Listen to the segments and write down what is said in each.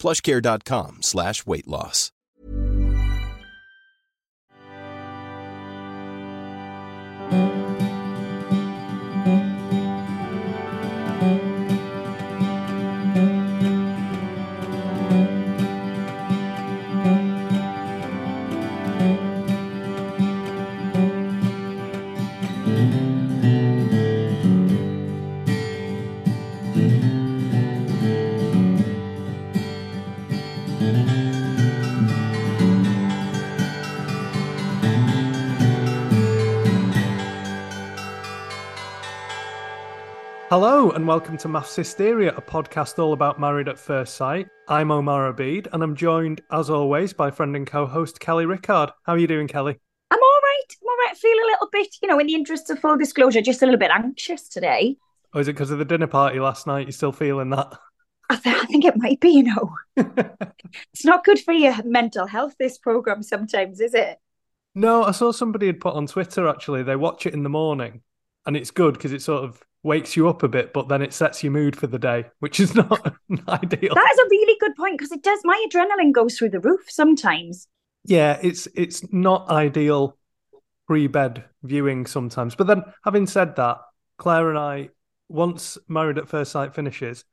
plushcare.com slash weight loss. Hello and welcome to MAFS Hysteria, a podcast all about married at first sight. I'm Omar Abid and I'm joined, as always, by friend and co-host Kelly Rickard. How are you doing, Kelly? I'm all right. I'm all right. I feel a little bit, you know, in the interest of full disclosure, just a little bit anxious today. Or is it because of the dinner party last night? You're still feeling that? I, th- I think it might be, you know. it's not good for your mental health, this program sometimes, is it? No, I saw somebody had put on Twitter actually. They watch it in the morning and it's good because it sort of wakes you up a bit, but then it sets your mood for the day, which is not ideal. That is a really good point because it does. My adrenaline goes through the roof sometimes. Yeah, it's it's not ideal pre-bed viewing sometimes. But then, having said that, Claire and I, once Married at First Sight finishes,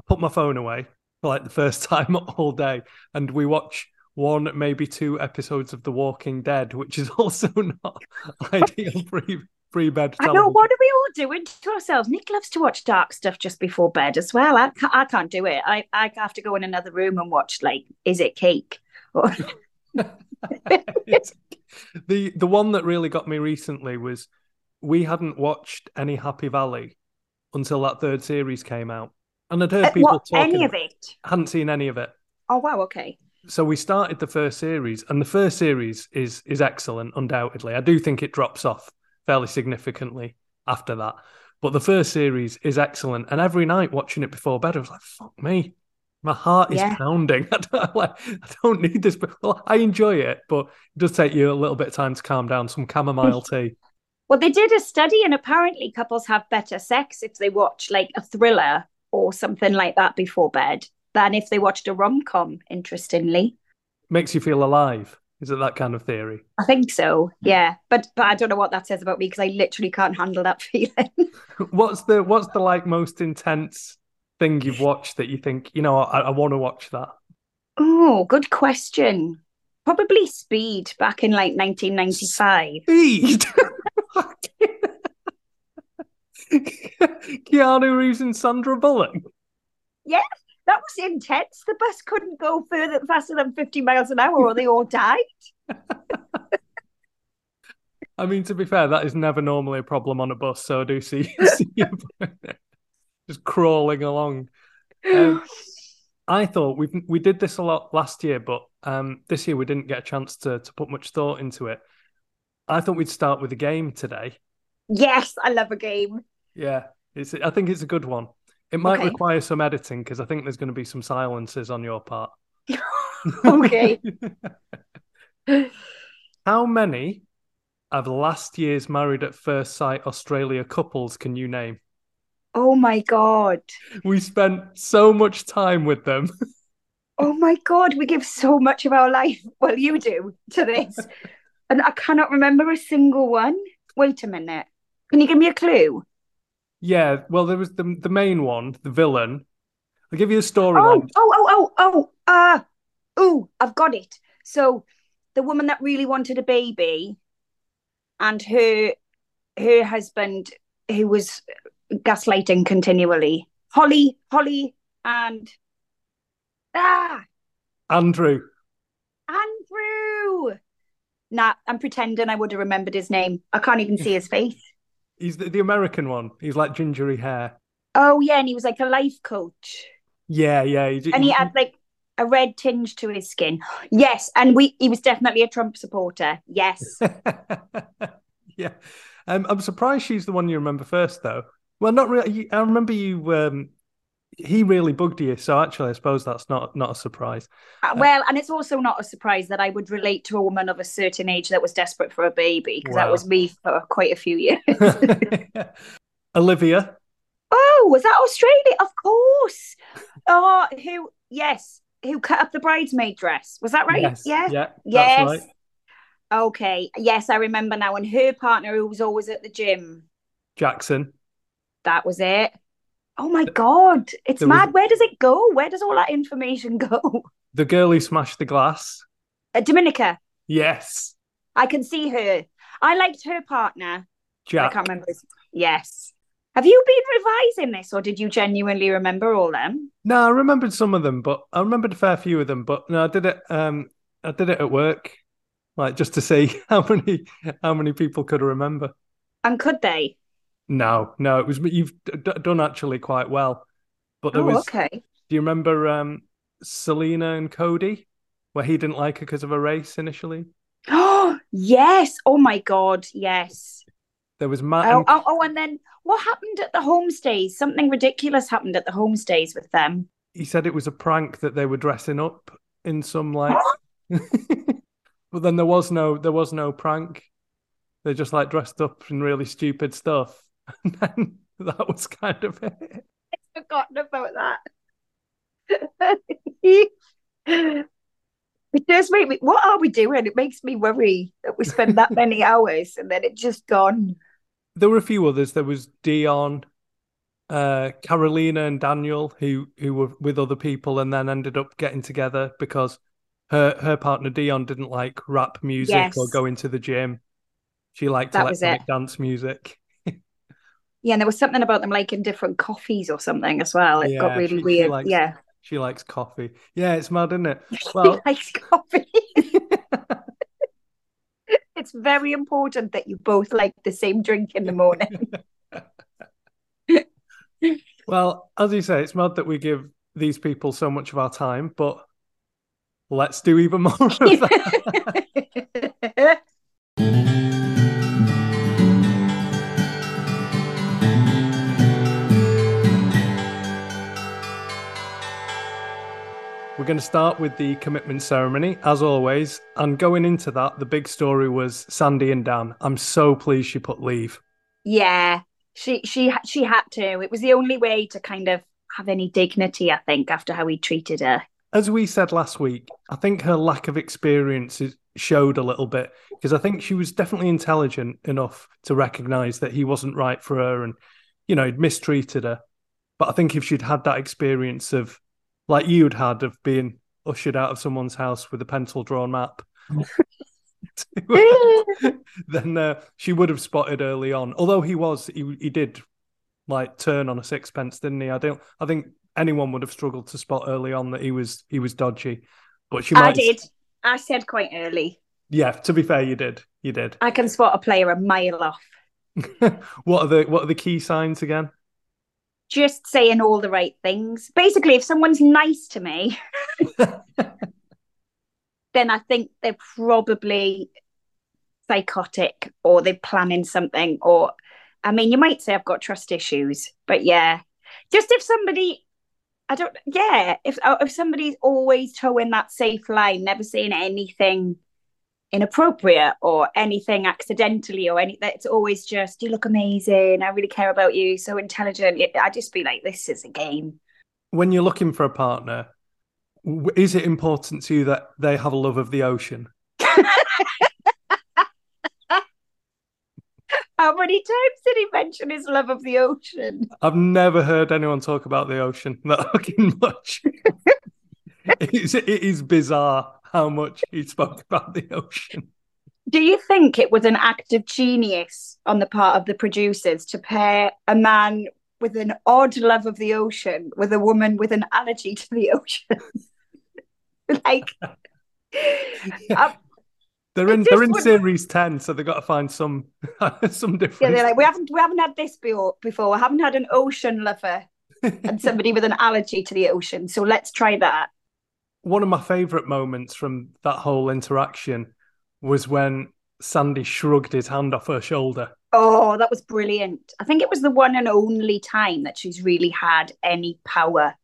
I put my phone away for like the first time all day, and we watch one, maybe two episodes of The Walking Dead, which is also not ideal pre pre bed. I know. What are we all doing to ourselves? Nick loves to watch dark stuff just before bed as well. I can't, I can't do it. I, I have to go in another room and watch like, is it cake? Or... the the one that really got me recently was we hadn't watched any Happy Valley until that third series came out, and I'd heard Uh, people what, talking. any of it? Hadn't seen any of it. Oh wow, okay. So we started the first series, and the first series is is excellent, undoubtedly. I do think it drops off fairly significantly after that, but the first series is excellent. And every night watching it before bed, I was like, "Fuck me, my heart is Yeah. pounding. I don't, like, I don't need this." But well, I enjoy it, but it does take you a little bit of time to calm down. Some chamomile tea. Well, they did a study, and apparently couples have better sex if they watch like a thriller or something like that before bed than if they watched a rom com. Interestingly, Makes you feel alive. Is it that kind of theory? I think so. Hmm. Yeah, but but I don't know what that says about me because I literally can't handle that feeling. What's the what's the like most intense thing you've watched that you think you know I, I want to watch that? oh, good question. Probably Speed back in like 1995. Speed. Keanu Reeves and Sandra Bullock. Yeah, that was intense. The bus couldn't go further faster than 50 miles an hour or they all died. I mean, to be fair, that is never normally a problem on a bus, so I do see, see your point there. just crawling along. Um, I thought we we did this a lot last year, but um, this year we didn't get a chance to to put much thought into it. I thought we'd start with a game today. Yes, I love a game. Yeah, it's I think it's a good one. It might Okay. require some editing because I think there's going to be some silences on your part. okay. How many of last year's Married at First Sight Australia couples can you name? Oh my god. We spent so much time with them. Oh my god, we give so much of our life. Well, you do to this. and I cannot remember a single one. Wait a minute. Can you give me a clue? Yeah, well, there was the the main one, the villain. I'll give you the Oh, storyline. oh, oh, oh, oh, uh, oh, I've got it. So the woman that really wanted a baby and her her husband who was gaslighting continually. Holly, Holly and ah Andrew. Andrew. Nah, I'm pretending I would have remembered his name. I can't even see his face. He's the, the American one. He's like gingery hair. Oh yeah, and he was like a life coach. Yeah, yeah. He, And he had like a red tinge to his skin. Yes, and we he was definitely a Trump supporter. Yes. yeah. Um, I'm surprised she's the one you remember first, though. Well, not really. I remember you. Um, he really bugged you, so actually, I suppose that's not not a surprise. Uh, well, and it's also not a surprise that I would relate to a woman of a certain age that was desperate for a baby because that was me for quite a few years. Olivia. oh, was that Australia? Of course. Oh, who? Yes, who cut up the bridesmaid dress? Was that right? Yes. Yeah. Yeah. Yes. That's right. Okay. Yes, I remember now. And her partner, who was always at the gym, Jackson. that was it. Oh my God. It's There was- mad. Where does it go? Where does all that information go? The girl who smashed the glass. Uh, Domenica. Yes. I can see her. I liked her partner. Jack. I can't remember his. Yes. Have you been revising this or did you genuinely remember all them? No, I remembered some of them, but I remembered a fair few of them. But no, I did it. Um, I did it at work, like just to see how many how many people could remember. And could they? No, no, it was you've d- done actually quite well. But there Oh, was. okay. Do you remember um, Selina and Cody, where he didn't like her because of a race initially? Oh, yes. Oh my God. Yes. There was Matt. Oh, and- oh, oh, and then what happened at the homestays? Something ridiculous happened at the homestays with them. He said it was a prank that they were dressing up in some like. but then there was no there was no prank. They just like dressed up in really stupid stuff, and then that was kind of it. I'd forgotten about that. it does make me. What are we doing? It makes me worry that we spend that many hours and then it's just gone. There were a few others. There was Dion, uh, Carolina, and Daniel who who were with other people and then ended up getting together because her her partner Dion didn't like rap music Yes. or going to the gym. She liked That electronic dance music. Yeah, and there was something about them liking different coffees or something as well. It got really she- she weird. likes- yeah. She likes coffee. Yeah, it's mad, isn't it? Well, he likes coffee. it's very important that you both like the same drink in the morning. well, as you say, it's mad that we give these people so much of our time, but let's do even more of that. We're going to start with the commitment ceremony, as always. And going into that, the big story was Sandy and Dan. I'm so pleased she put leave. yeah, she she she had to. It was the only way to kind of have any dignity, I think, after how he treated her. As we said last week, I think her lack of experience is, showed a little bit because I think she was definitely intelligent enough to recognize that he wasn't right for her and, you know, he'd mistreated her. But I think if she'd had that experience of, like you'd had, of being ushered out of someone's house with a pencil drawn map, then uh, she would have spotted early on. Although he was, he, he did like turn on a sixpence, didn't he? I don't. I think anyone would have struggled to spot early on that he was he was dodgy. But she might. I did. I said quite early. Yeah. To be fair, you did. You did. I can spot a player a mile off. what are the what are the key signs again? Just saying all the right things. Basically, if someone's nice to me, then I think they're probably psychotic or they're planning something. Or, I mean, you might say I've got trust issues, but yeah. just if somebody, I don't, yeah, if uh, if somebody's always towing that safe line, never saying anything inappropriate or anything accidentally or anything, it's always just you look amazing. I really care about you. So intelligent. I just be like, this is a game. When you're looking for a partner, is it important to you that they have a love of the ocean? How many times did he mention his love of the ocean? I've never heard anyone talk about the ocean that fucking much. it, is, it is bizarre how much he spoke about the ocean. Do you think it was an act of genius on the part of the producers to pair a man with an odd love of the ocean with a woman with an allergy to the ocean? like, yeah. Um, they're in they're in would... series ten, so they've got to find some some difference. Yeah, they're like we haven't we haven't had this before. We haven't had an ocean lover and somebody with an allergy to the ocean. So let's try that. One of my favourite moments from that whole interaction was when Sandy shrugged his hand off her shoulder. Oh, that was brilliant. I think it was the one and only time that she's really had any power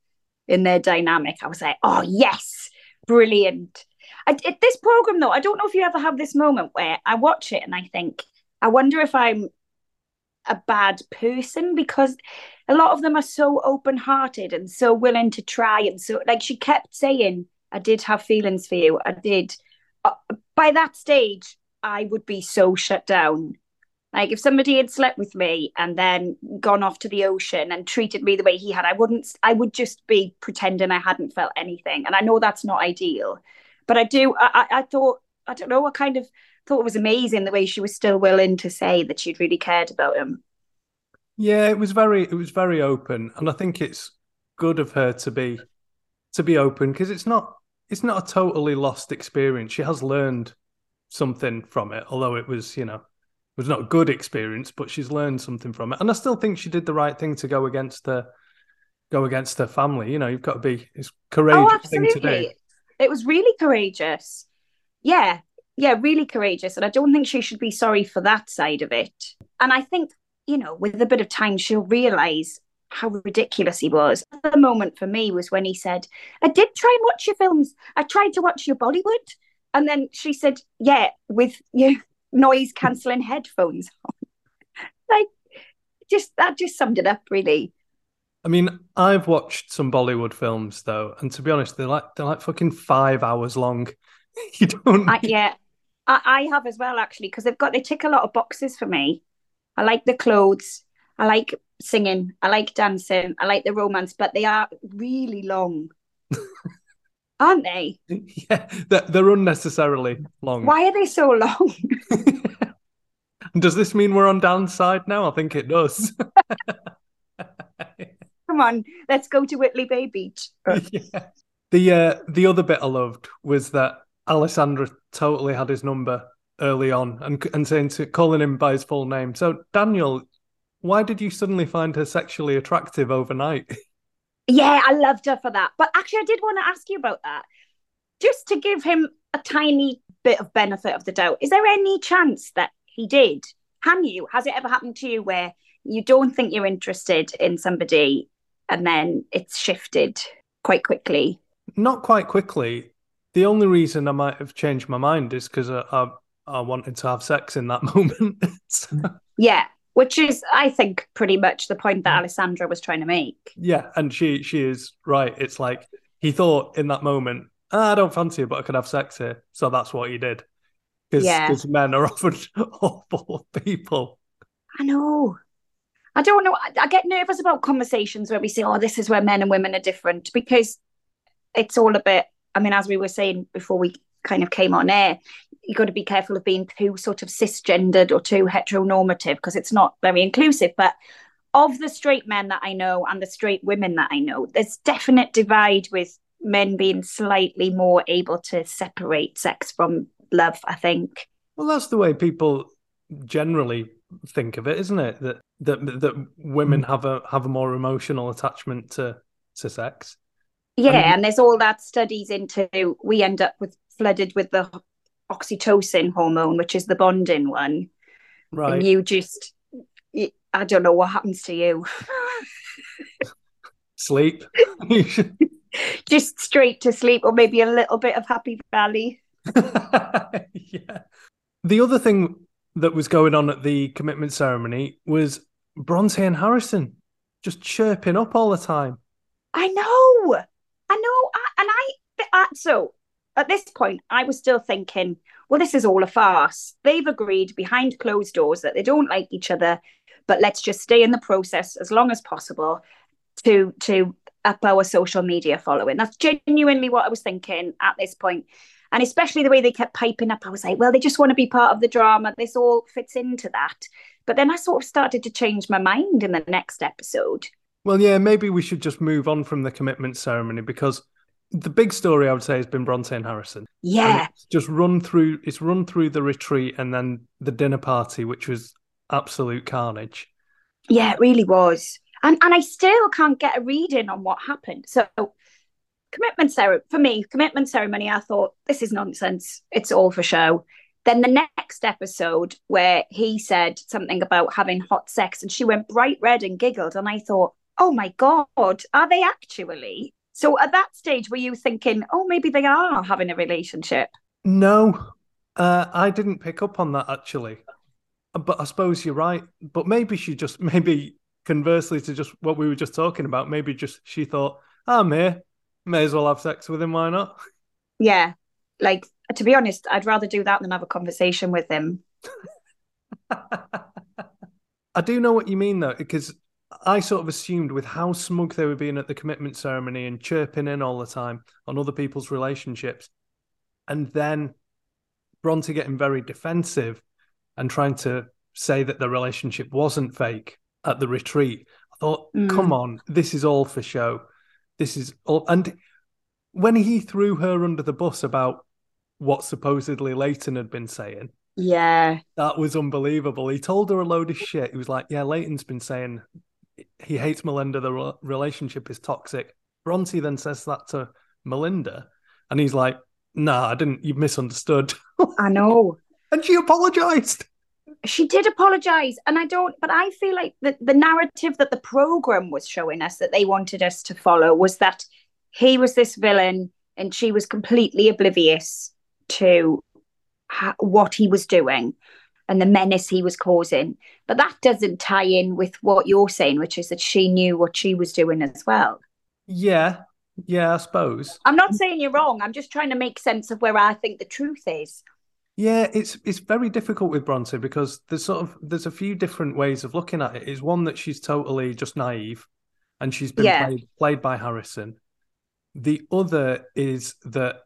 in their dynamic. I was like, oh yes, brilliant. I, it, this program though, I don't know if you ever have this moment where I watch it and I think, I wonder if I'm a bad person because a lot of them are so open-hearted and so willing to try and so like she kept saying, I did have feelings for you. I did. Uh, by that stage, I would be so shut down. Like if somebody had slept with me and then gone off to the ocean and treated me the way he had, I wouldn't. I would just be pretending I hadn't felt anything. And I know that's not ideal, but I do. I, I thought I don't know. I kind of thought it was amazing the way she was still willing to say that she'd really cared about him. Yeah, it was very it was very open, and I think it's good of her to be to be open because it's not it's not a totally lost experience. She has learned something from it, although it was you know it was not a good experience, but she's learned something from it, and I still think she did the right thing to go against her go against her family. You know, you've got to be it's oh, courageous oh, thing to do. It was really courageous. Yeah, yeah, really courageous. And I don't think she should be sorry for that side of it. And I think, you know, with a bit of time, she'll realize how ridiculous he was. The moment for me was when he said, I did try and watch your films. I tried to watch your Bollywood. And then she said, Yeah, with your noise cancelling headphones on. like, just that just summed it up, really. I mean, I've watched some Bollywood films though, and to be honest, they're like they're like fucking five hours long. you don't. I, yeah, I, I have as well actually because they've got they tick a lot of boxes for me. I like the clothes. I like singing. I like dancing. I like the romance, but they are really long, aren't they? Yeah, they're, they're unnecessarily long. Why are they so long? does this mean we're on downside now? I think it does. Come on, let's go to Whitley Bay Beach. yeah. The uh, the other bit I loved was that Alessandra totally had his number early on and and saying to calling him by his full name. So Daniel, why did you suddenly find her sexually attractive overnight? Yeah, I loved her for that. But actually, I did want to ask you about that. Just to give him a tiny bit of benefit of the doubt, is there any chance that he did? Can you? Has it ever happened to you where you don't think you're interested in somebody and then it's shifted quite quickly. Not quite quickly. The only reason I might have changed my mind is because I, I, I wanted to have sex in that moment. yeah, which is, I think, pretty much the point that Alessandra was trying to make. Yeah, and she she is right. It's like he thought in that moment, ah, I don't fancy it, but I could have sex here, so that's what he did. Because yeah. men are often awful people. I know. I don't know. I get nervous about conversations where we say, "Oh, this is where men and women are different," because it's all a bit. I mean, as we were saying before we kind of came on air, you've got to be careful of being too sort of cisgendered or too heteronormative because it's not very inclusive. But of the straight men that I know and the straight women that I know, there's definite divide with men being slightly more able to separate sex from love. I think. Well, that's the way people generally think of it, isn't it? That that that women mm. have a have a more emotional attachment to to sex. Yeah, and, and there's all that studies into we end up with flooded with the oxytocin hormone, which is the bonding one. Right. And you just I don't know what happens to you. Sleep. Just straight to sleep, or maybe a little bit of Happy Valley. yeah. The other thing that was going on at the commitment ceremony was Bronte and Harrison just chirping up all the time. I know, I know, I, and I, I so at this point I was still thinking, well, this is all a farce. They've agreed behind closed doors that they don't like each other, but let's just stay in the process as long as possible to to up our social media following. That's genuinely what I was thinking at this point. And especially the way they kept piping up, I was like, well, they just want to be part of the drama. This all fits into that. But then I sort of started to change my mind in the next episode. Well, yeah, maybe we should just move on from the commitment ceremony because the big story I would say has been Bronte and Harrison. Yeah. it's just run through it's run through the retreat and then the dinner party, which was absolute carnage. Yeah, it really was. And and I still can't get a reading on what happened. So commitment ceremony for me, commitment ceremony, I thought this is nonsense. It's all for show. Then the next episode where he said something about having hot sex and she went bright red and giggled and I thought, "Oh my god, are they actually?" So at that stage were you thinking, "Oh, maybe they are having a relationship?" No, uh, I didn't pick up on that actually. But I suppose you're right. But maybe she just maybe conversely to just what we were just talking about, maybe just she thought, I'm here, may as well have sex with him, why not? Yeah. Like to be honest, I'd rather do that than have a conversation with him. I do know what you mean though, because I sort of assumed with how smug they were being at the commitment ceremony and chirping in all the time on other people's relationships, and then Bronte getting very defensive and trying to say that the relationship wasn't fake at the retreat. I thought, Mm. come on, this is all for show. This is all. And when he threw her under the bus about what supposedly Layton had been saying, Yeah. that was unbelievable. He told her a load of shit. He was like, "Yeah, Layton's been saying he hates Melinda. The re- relationship is toxic." Bronte then says that to Melinda, and he's like, "Nah, I didn't. You've misunderstood." I know. and she apologized. She did apologize. And I don't, but I feel like the, the narrative that the program was showing us that they wanted us to follow was that he was this villain and she was completely oblivious to ha- what he was doing and the menace he was causing. But that doesn't tie in with what you're saying, which is that she knew what she was doing as well. Yeah, yeah, I suppose. I'm not saying you're wrong. I'm just trying to make sense of where I think the truth is. Yeah, it's it's very difficult with Bronte because there's sort of there's a few different ways of looking at it. Is one that she's totally just naive, and she's been Yeah. played played by Harrison. The other is that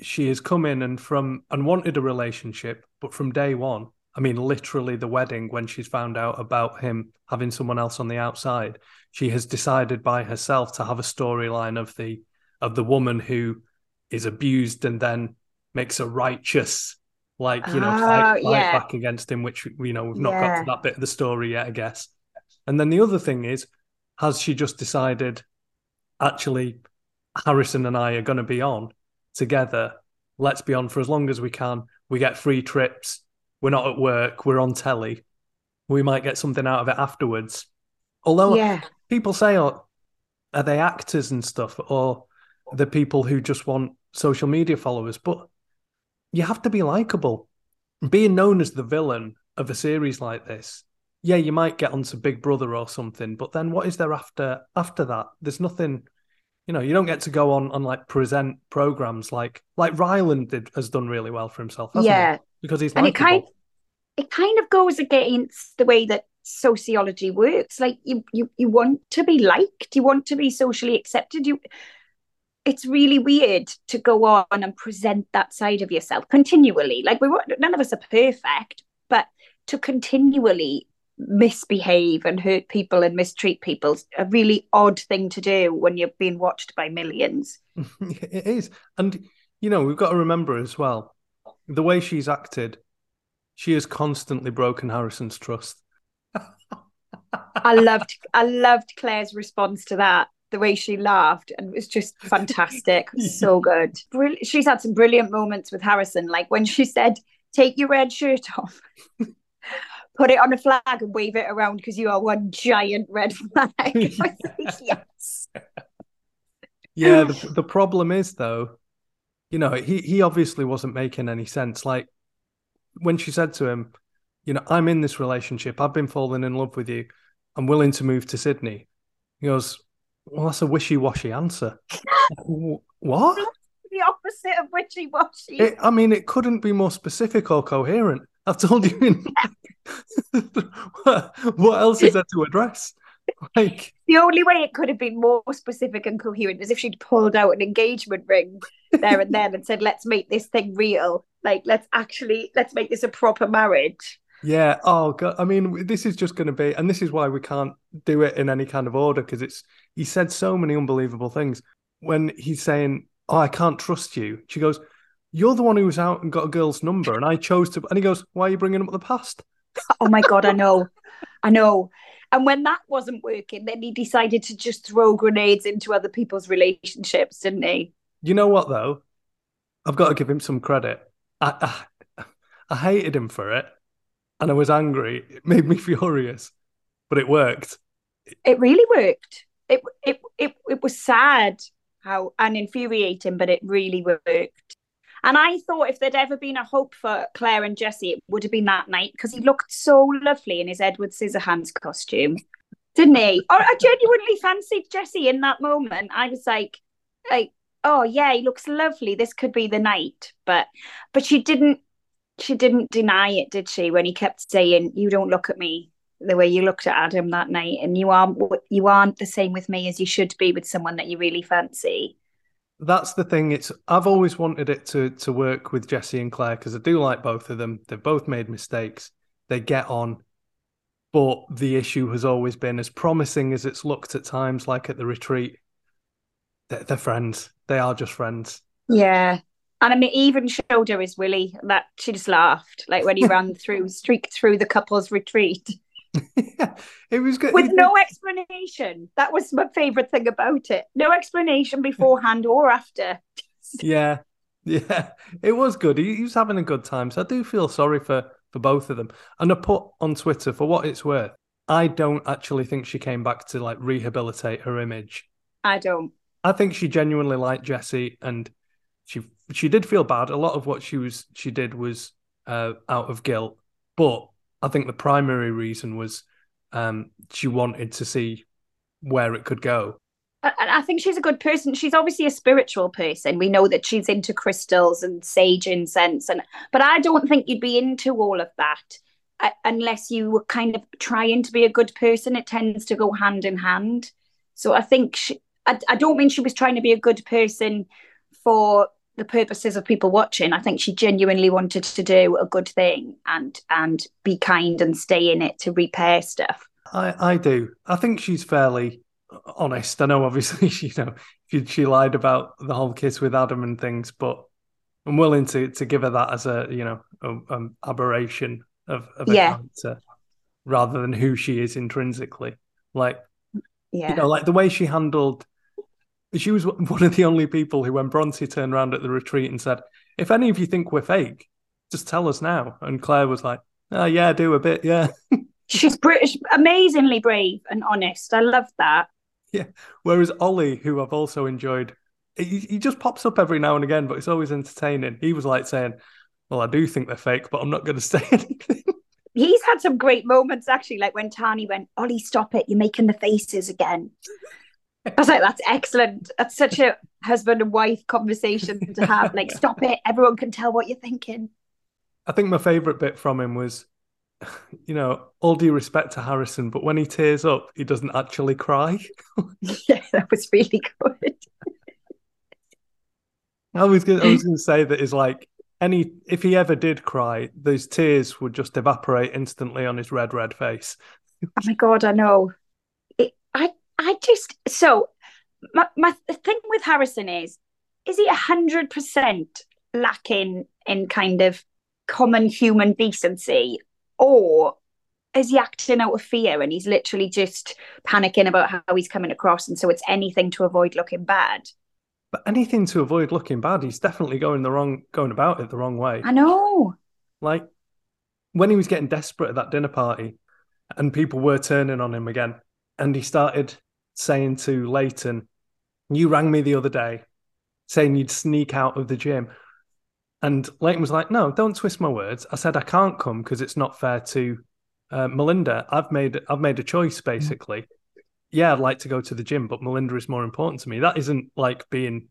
she has come in and from and wanted a relationship, but from day one, I mean, literally the wedding when she's found out about him having someone else on the outside, she has decided by herself to have a storyline of the of the woman who is abused and then makes a righteous like you know fight, oh, fight yeah. back against him which you know we've not got to that bit of the story yet i guess. And then the other thing is has she just decided actually harrison and i are going to be on together. Let's be on for as long as we can. We get free trips we're not at work we're on telly we might get something out of it afterwards. Although Yeah. people say oh, are they actors and stuff or the people who just want social media followers? But you have to be likable. Being known as the villain of a series like this yeah you might get onto big brother or something but then what is there after after that? There's nothing you know you don't get to go on on like present programs like like Rylan did has done really well for himself hasn't Yeah. Because he's and it kind it kind of goes against the way that sociology works. Like you you you want to be liked you want to be socially accepted. You it's really weird to go on and present that side of yourself continually. Like we were none of us are perfect but to continually misbehave and hurt people and mistreat people is a really odd thing to do when you're being watched by millions. It is. And you know we've got to remember as well the way she's acted she has constantly broken harrison's trust I loved I loved Claire's response to that. The way she laughed and it was just fantastic. So good. Brill- She's had some brilliant moments with Harrison, like when she said, "Take your red shirt off." put it on a flag and wave it around because you are one giant red flag. I was like, yes. Yeah, the, the problem is though, you know, he he obviously wasn't making any sense. Like when she said to him, you know, I'm in this relationship. I've been falling in love with you. I'm willing to move to Sydney. He goes, well, that's a wishy-washy answer. what? The opposite of wishy washy. It, I mean, it couldn't be more specific or coherent. I've told you. In... what else is there to address? Like The only way it could have been more specific and coherent is if she'd pulled out an engagement ring there and then and said, "Let's make this thing real. Like, let's actually let's make this a proper marriage." Yeah. Oh god. I mean, this is just going to be, and this is why we can't do it in any kind of order because it's. He said so many unbelievable things when he's saying, "Oh, I can't trust you." She goes, "You're the one who was out and got a girl's number, and I chose to." And he goes, "Why are you bringing up the past?" Oh my god, I know, I know. And when that wasn't working, then he decided to just throw grenades into other people's relationships, didn't he? You know what though? I've got to give him some credit. I, I, I hated him for it, and I was angry. It made me furious, but it worked. It really worked. It it it it was sad how and infuriating, but it really worked. And I thought if there'd ever been a hope for Claire and Jesse, it would have been that night because he looked so lovely in his Edward Scissorhands costume, didn't he? Or I genuinely fancied Jesse in that moment. I was like, like, oh yeah, he looks lovely. This could be the night. But but she didn't she didn't deny it, did she? When he kept saying, "You don't look at me the way you looked at Adam that night, and you aren't you aren't the same with me as you should be with someone that you really fancy." That's the thing. It's I've always wanted it to to work with Jesse and Claire because I do like both of them. They've both made mistakes. They get on, but the issue has always been as promising as it's looked at times, like at the retreat. They're, they're friends. They are just friends. Yeah. And I mean, even showed her his Willie that she just laughed, like when he ran through, streaked through the couple's retreat it was good. with It- no explanation. That was my favorite thing about it. No explanation beforehand or after. Yeah, yeah, it was good. He, he was having a good time. So I do feel sorry for for both of them. And I put on Twitter for what it's worth. I don't actually think she came back to like rehabilitate her image. I don't. I think she genuinely liked Jesse, and she she did feel bad. A lot of what she was she did was uh, out of guilt, but I think the primary reason was um, she wanted to see where it could go. I, I think she's a good person. She's obviously a spiritual person. We know that she's into crystals and sage incense, and but I don't think you'd be into all of that uh, unless you were kind of trying to be a good person. It tends to go hand in hand. So I think she, I, I don't mean she was trying to be a good person for the purposes of people watching. I think she genuinely wanted to do a good thing and and be kind and stay in it to repair stuff. I, I do. I think she's fairly honest. I know, obviously, she, you know, she, she lied about the whole kiss with Adam and things, but I'm willing to to give her that as a you know a, aberration of, of a Yeah. character rather than who she is intrinsically. Like Yeah. you know, like the way she handled. She was one of the only people who, when Bronte turned around at the retreat and said, "If any of you think we're fake, just tell us now." And Claire was like, "Oh yeah, I do a bit, yeah." She's British, amazingly brave and honest. I love that. Yeah. Whereas Ollie, who I've also enjoyed, he, he just pops up every now and again, but it's always entertaining. He was like saying, Well, I do think they're fake, but I'm not going to say anything. He's had some great moments actually, like when Tahnee went, Ollie, stop it, you're making the faces again. I was like, that's excellent. That's such a husband and wife conversation to have. Like, stop it. Everyone can tell what you're thinking. I think my favourite bit from him was, you know, all due respect to Harrison, but when he tears up, he doesn't actually cry. yeah, that was really good. I was going I was going to say that is like any if he ever did cry, those tears would just evaporate instantly on his red red face. Oh my god, I know. It, I I just so my my the thing with Harrison is is he a hundred percent lacking in kind of common human decency, or is he acting out of fear and he's literally just panicking about how he's coming across, and so it's anything to avoid looking bad? But anything to avoid looking bad, he's definitely going the wrong going about it the wrong way. I know. Like when he was getting desperate at that dinner party, and people were turning on him again, and he started saying to Layton, "You rang me the other day, saying you'd sneak out of the gym." And Layton was like, "No, don't twist my words. I said I can't come because it's not fair to uh, Melinda. I've made I've made a choice basically. Yeah, I'd like to go to the gym, but Melinda is more important to me. That isn't like being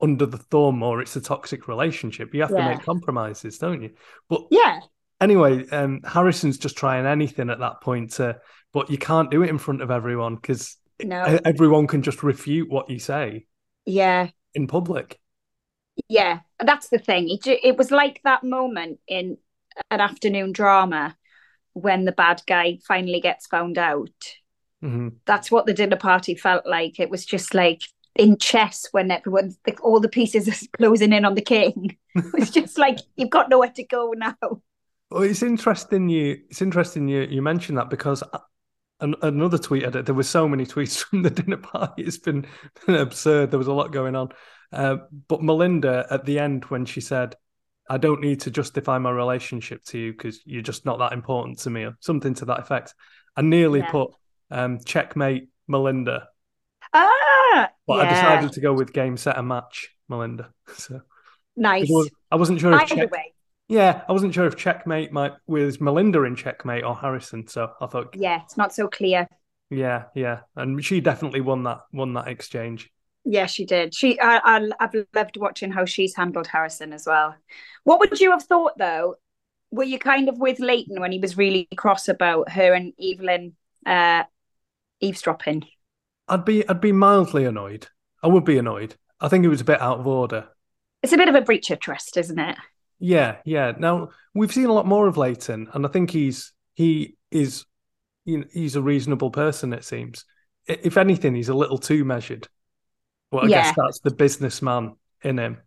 under the thumb or it's a toxic relationship. You have Yeah. to make compromises, don't you? But Yeah. anyway, um, Harrison's just trying anything at that point, to, but you can't do it in front of everyone because No. everyone can just refute what you say Yeah. in public. Yeah. That's the thing. It, it was like that moment in an afternoon drama when the bad guy finally gets found out. Mhm. That's what the dinner party felt like. It was just like in chess when everyone, like, all the pieces are closing in on the king. It's just like you've got nowhere to go now. Well, it's interesting you it's interesting you you mentioned that because an, another tweet I did, there were so many tweets from the dinner party. It's been, been absurd. There was a lot going on. Uh, but Melinda at the end when she said, "I don't need to justify my relationship to you because you're just not that important to me," or something to that effect. I nearly Yeah. put um, checkmate Melinda, Ah, but I decided to go with game set and match Melinda. So nice. I wasn't sure if Either check, way, yeah, I wasn't sure if checkmate might was Melinda in checkmate or Harrison. So I thought, yeah, it's not so clear. yeah, yeah, and she definitely won that won that exchange. Yeah, she did. She, I, I, I've loved watching how she's handled Harrison as well. What would you have thought though? Were you kind of with Layton when he was really cross about her and Evelyn uh, eavesdropping? I'd be I'd be mildly annoyed. I would be annoyed. I think it was a bit out of order. It's a bit of a breach of trust, isn't it? Yeah, yeah. Now we've seen a lot more of Layton, and I think he's he is you know, he's a reasonable person. It seems. If anything, he's a little too measured. Well, I Yeah. guess that's the businessman in him.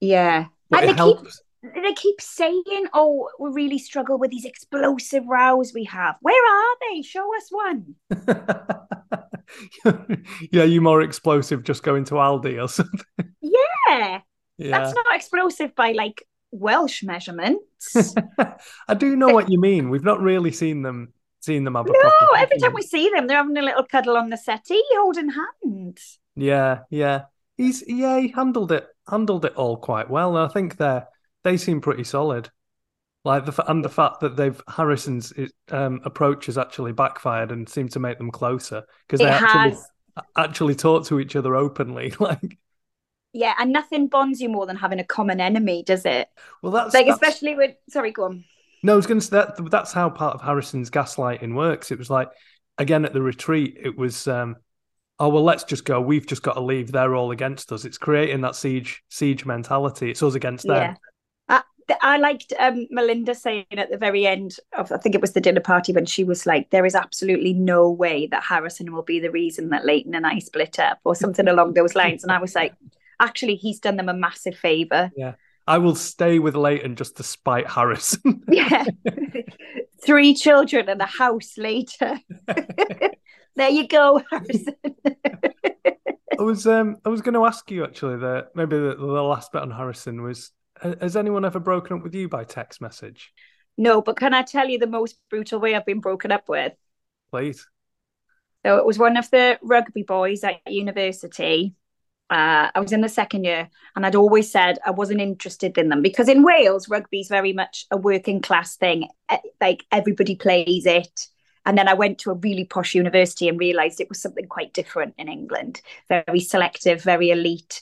Yeah. But and it they keep they keep saying, "Oh, we really struggle with these explosive rows we have." Where are they? Show us one. yeah, you more explosive just going to Aldi or something. Yeah, Yeah. that's not explosive by like Welsh measurements. I do know what you mean. We've not really seen them seen them have a no, proper every time we see them, they're having a little cuddle on the settee, holding hands. Yeah, yeah. He's yeah, he handled it handled it all quite well. And I think they they seem pretty solid. Like the and the fact that they've Harrison's um, approach has actually backfired and seemed to make them closer because they actually actually talk to each other openly. Like, Yeah, and nothing bonds you more than having a common enemy, does it? well, that's Like, that's- especially with. Sorry, go on. No, I was going to say that that's how part of Harrison's gaslighting works. It was like again at the retreat, it was um, oh well, let's just go. We've just got to leave. They're all against us. It's creating that siege siege mentality. It's us against them. Yeah. I, liked um, Melinda saying at the very end of, I think it was the dinner party, when she was like, "There is absolutely no way that Harrison will be the reason that Layton and I split up," or something along those lines. And I was like, actually, he's done them a massive favor. Yeah. I will stay with Layton just to spite Harrison. Yeah, three children and a house later. there you go, Harrison. I was um I was going to ask you actually the maybe the, the last bit on Harrison was has anyone ever broken up with you by text message? no, but can I tell you the most brutal way I've been broken up with? Please. So it was one of the rugby boys at university. Uh, I was in the second year, and I'd always said I wasn't interested in them because in Wales, rugby's very much a working class thing. Like everybody plays it. And then I went to a really posh university and realised it was something quite different in England, very selective, very elite.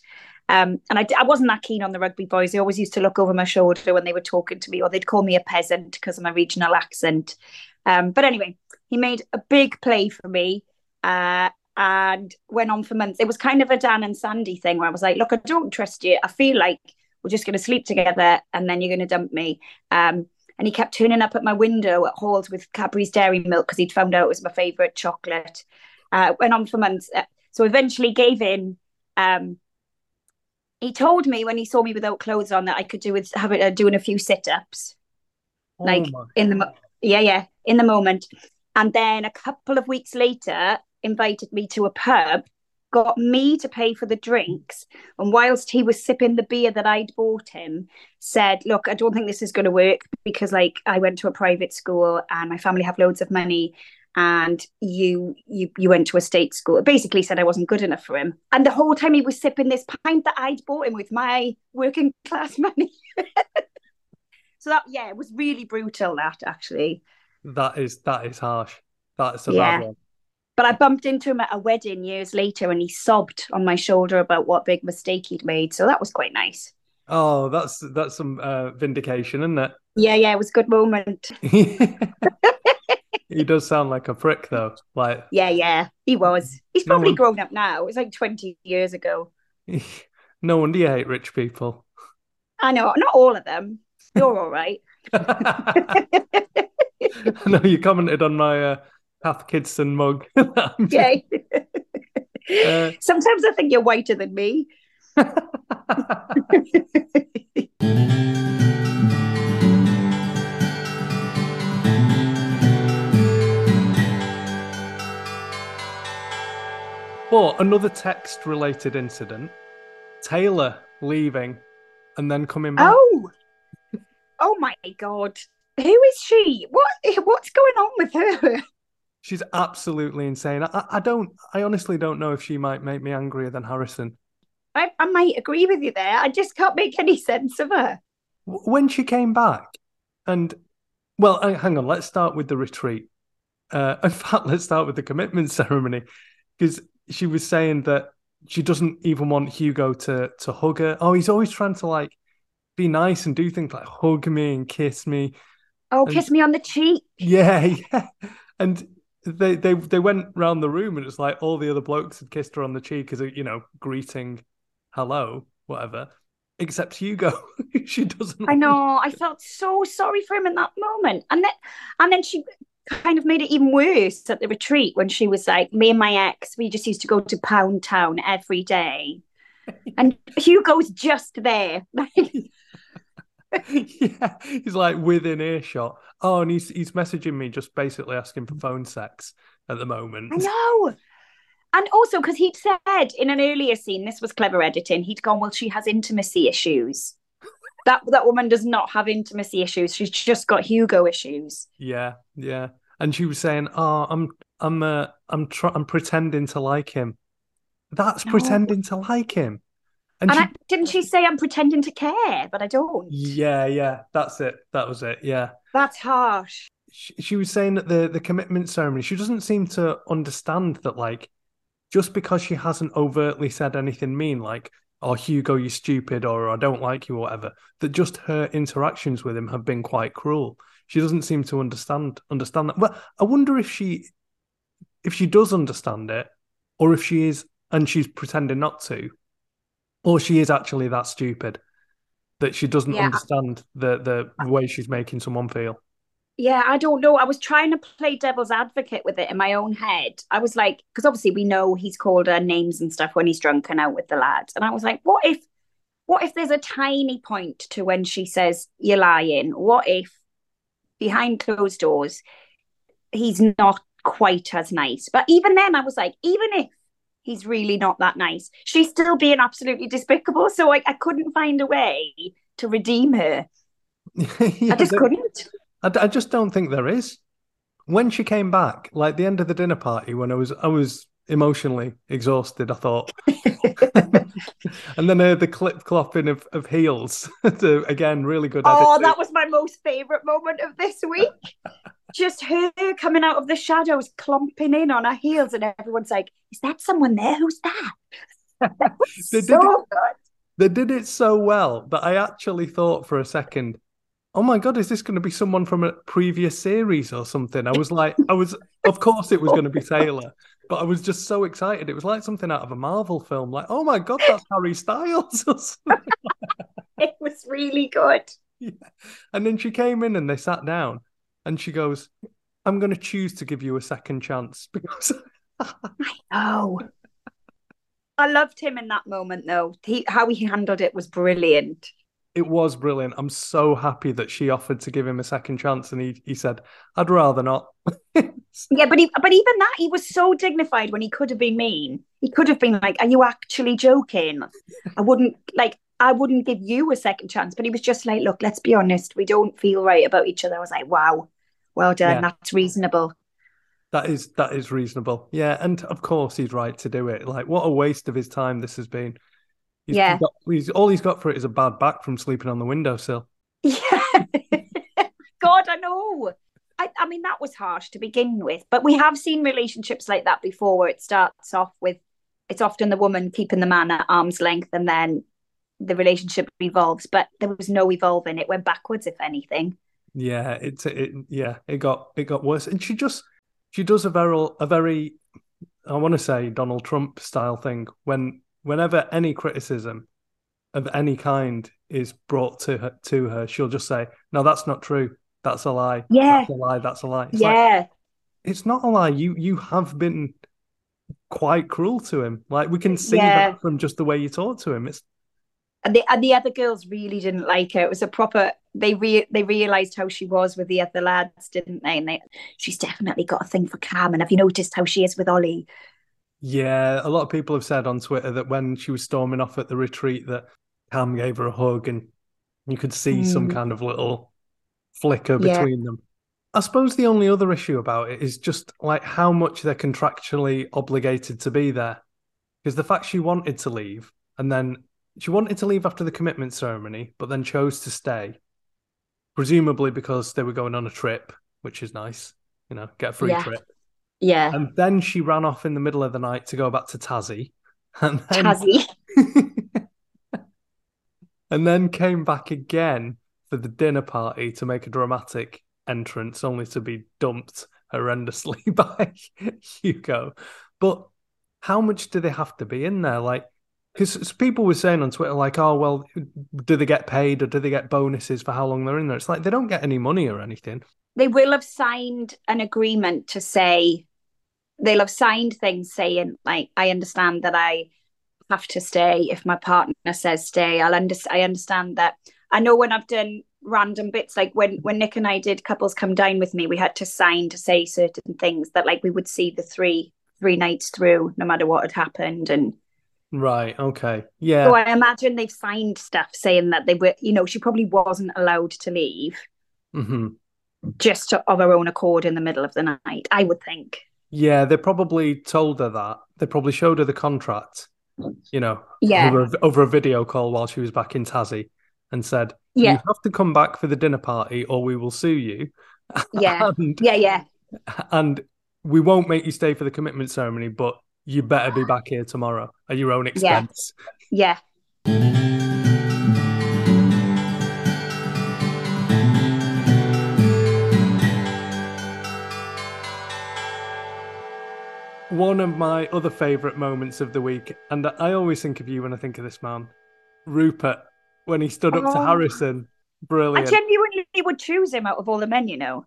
Um, and I wasn't that keen on the rugby boys. They always used to look over my shoulder when they were talking to me, or they'd call me a peasant because of my regional accent. Um, but anyway, he made a big play for me uh, and went on for months. It was kind of a Dan and Sandy thing where I was like, look, I don't trust you. I feel like we're just going to sleep together and then you're going to dump me. Um, and he kept turning up at my window at Halls with Cadbury's Dairy Milk because he'd found out it was my favourite chocolate. Uh, went on for months. Uh, so eventually gave in. Um, he told me when he saw me without clothes on that I could do with having uh, doing a few sit ups like oh my in the yeah yeah in the moment and then a couple of weeks later invited me to a pub got me to pay for the drinks. And whilst he was sipping the beer that I'd bought him, said, Look, I don't think this is going to work because, like, I went to a private school and my family have loads of money. And you, you, you went to a state school. Basically, said I wasn't good enough for him. And the whole time he was sipping this pint that I'd bought him with my working class money. so that, yeah, it was really brutal. That actually. That is that is harsh. That's a Yeah. bad one. But I bumped into him at a wedding years later and he sobbed on my shoulder about what big mistake he'd made. So that was quite nice. Oh, that's that's some uh, vindication, isn't it? Yeah, yeah, it was a good moment. he does sound like a prick, though. Like, Yeah, yeah, he was. He's No probably one- grown up now. It's like 20 years ago. no wonder you hate rich people. I know, not all of them. You're all right. I know you commented on my uh, Cath Kidston mug. Yeah. Uh, Sometimes I think you're whiter than me. But another text related incident Tayla leaving and then coming back. Oh, oh my God. Who is she? What? What's going on with her? She's absolutely insane. I, I don't, I honestly don't know if she might make me angrier than Harrison. I, I might agree with you there. I just can't make any sense of her. When she came back, and well, hang on, let's start with the retreat. Uh, in fact, let's start with the commitment ceremony because she was saying that she doesn't even want Hugo to to hug her. Oh, he's always trying to like be nice and do things like hug me and kiss me. Oh, And- kiss me on the cheek. Yeah, yeah. And they they they went round the room and it's like all the other blokes had kissed her on the cheek as a you know greeting, hello, whatever. Except Hugo, she doesn't. I know. I felt so sorry for him in that moment, and then and then she kind of made it even worse at the retreat when she was like, "Me and my ex, we just used to go to Pound Town every day," and Hugo's just there. yeah, he's like within earshot. Oh, and he's he's messaging me just basically asking for phone sex at the moment. I know. And also because he'd said in an earlier scene, this was clever editing. He'd gone, "Well, she has intimacy issues." That that woman does not have intimacy issues. She's just got Hugo issues. Yeah, yeah. And she was saying, "Oh, I'm I'm uh, I'm tr- I'm pretending to like him." That's No. pretending to like him. And, And she, I, didn't she say, "I'm pretending to care," but I don't. yeah, yeah, that's it. That was it. Yeah. That's harsh. she, she was saying that the the commitment ceremony she doesn't seem to understand that like just because she hasn't overtly said anything mean like oh hugo you're stupid or i don't like you or whatever that just her interactions with him have been quite cruel she doesn't seem to understand understand that well i wonder if she if she does understand it or if she is and she's pretending not to or she is actually that stupid that she doesn't Yeah. understand the the way she's making someone feel Yeah, I don't know. I was trying to play devil's advocate with it in my own head. I was like, because obviously we know he's called her names and stuff when he's drunk and out with the lads. And I was like, what if, what if there's a tiny point to when she says you're lying? What if behind closed doors he's not quite as nice? But even then, I was like, even if he's really not that nice, she's still being absolutely despicable. So I, I couldn't find a way to redeem her. Yeah, I just couldn't. I just don't think there is. When she came back, like the end of the dinner party, when I was I was emotionally exhausted, I thought, and then I heard the clip clopping of, of heels. to, again, really good. Oh, editing. that was my most favorite moment of this week. Just her coming out of the shadows, clumping in on her heels, and everyone's like, "Is that someone there? Who's that?" That They did so it- good. They did it so well that I actually thought for a second, oh my god, is this going to be someone from a previous series or something? I was like, I was, of course, it was going to be Tayla, but I was just so excited. It was like something out of a Marvel film. Like, oh my god, that's Harry Styles. It was really good. And then she came in and they sat down and she goes, I'm going to choose to give you a second chance because Oh, I loved him in that moment, though. He, how he handled it was brilliant. It was brilliant. I'm so happy that she offered to give him a second chance, and he he said, "I'd rather not." Yeah, but he, but even that, he was so dignified when he could have been mean. He could have been like, "Are you actually joking?" I wouldn't like. I wouldn't give you a second chance. But he was just like, "Look, let's be honest. We don't feel right about each other." I was like, "Wow, well done. Yeah. That's reasonable." That is that is reasonable. Yeah, and of course he's right to do it. Like, what a waste of his time this has been. He's, Yeah. got, he's all he's got for it is a bad back from sleeping on the windowsill. Yeah. God, I know. I, I mean, that was harsh to begin with, but we have seen relationships like that before where it starts off with it's often the woman keeping the man at arm's length and then the relationship evolves, but there was no evolving. It went backwards, if anything. Yeah, it's it. Yeah, it got it got worse, and she just she does a very a very I want to say Donald Trump style thing when whenever any criticism of any kind is brought to her to her, she'll just say, "No, that's not true. That's a lie. Yeah. that's a lie. That's a lie." It's like, yeah. it's not a lie. You you have been quite cruel to him. Like we can see Yeah. that from just the way you talk to him. It's and the and the other girls really didn't like her. It was a proper. They re, they realized how she was with the other lads, didn't they? And they, she's definitely got a thing for Cam. And have you noticed how she is with Ollie? Yeah, a lot of people have said on Twitter that when she was storming off at the retreat, that Cam gave her a hug, and you could see some Mm. kind of little flicker Yeah. between them. I suppose the only other issue about it is just like how much they're contractually obligated to be there. Because the fact she wanted to leave, and then she wanted to leave after the commitment ceremony, but then chose to stay, presumably because they were going on a trip, which is nice, you know, get a free Yeah. trip. Yeah, And then she ran off in the middle of the night to go back to Tassie. And then, Tazzy. and then came back again for the dinner party to make a dramatic entrance, only to be dumped horrendously by Hugo. But how much do they have to be in there? Like, because people were saying on Twitter, like, oh, well, do they get paid or do they get bonuses for how long they're in there? It's like they don't get any money or anything. they will have signed an agreement to say they'll have signed things saying like I understand that I have to stay if my partner says stay. I'll under- I understand that. I know when I've done random bits like when when Nick and I did couples come dine with me, we had to sign to say certain things that like we would see the three three nights through no matter what had happened and Right. Okay. Yeah. so I imagine they've signed stuff saying that they were you know she probably wasn't allowed to leave hmm just to, of her own accord in the middle of the night I would think Yeah, they probably told her that. They probably showed her the contract, you know, Yeah. over, a, over a video call while she was back in Tassie and said, Yeah. You have to come back for the dinner party or we will sue you. Yeah. and, Yeah, yeah. and we won't make you stay for the commitment ceremony, but you better be ah. back here tomorrow at your own expense. Yeah. One of my other favourite moments of the week, and I always think of you when I think of this man, Rupert, when he stood up to Oh. Harrison. I genuinely would choose him out of all the men, you know.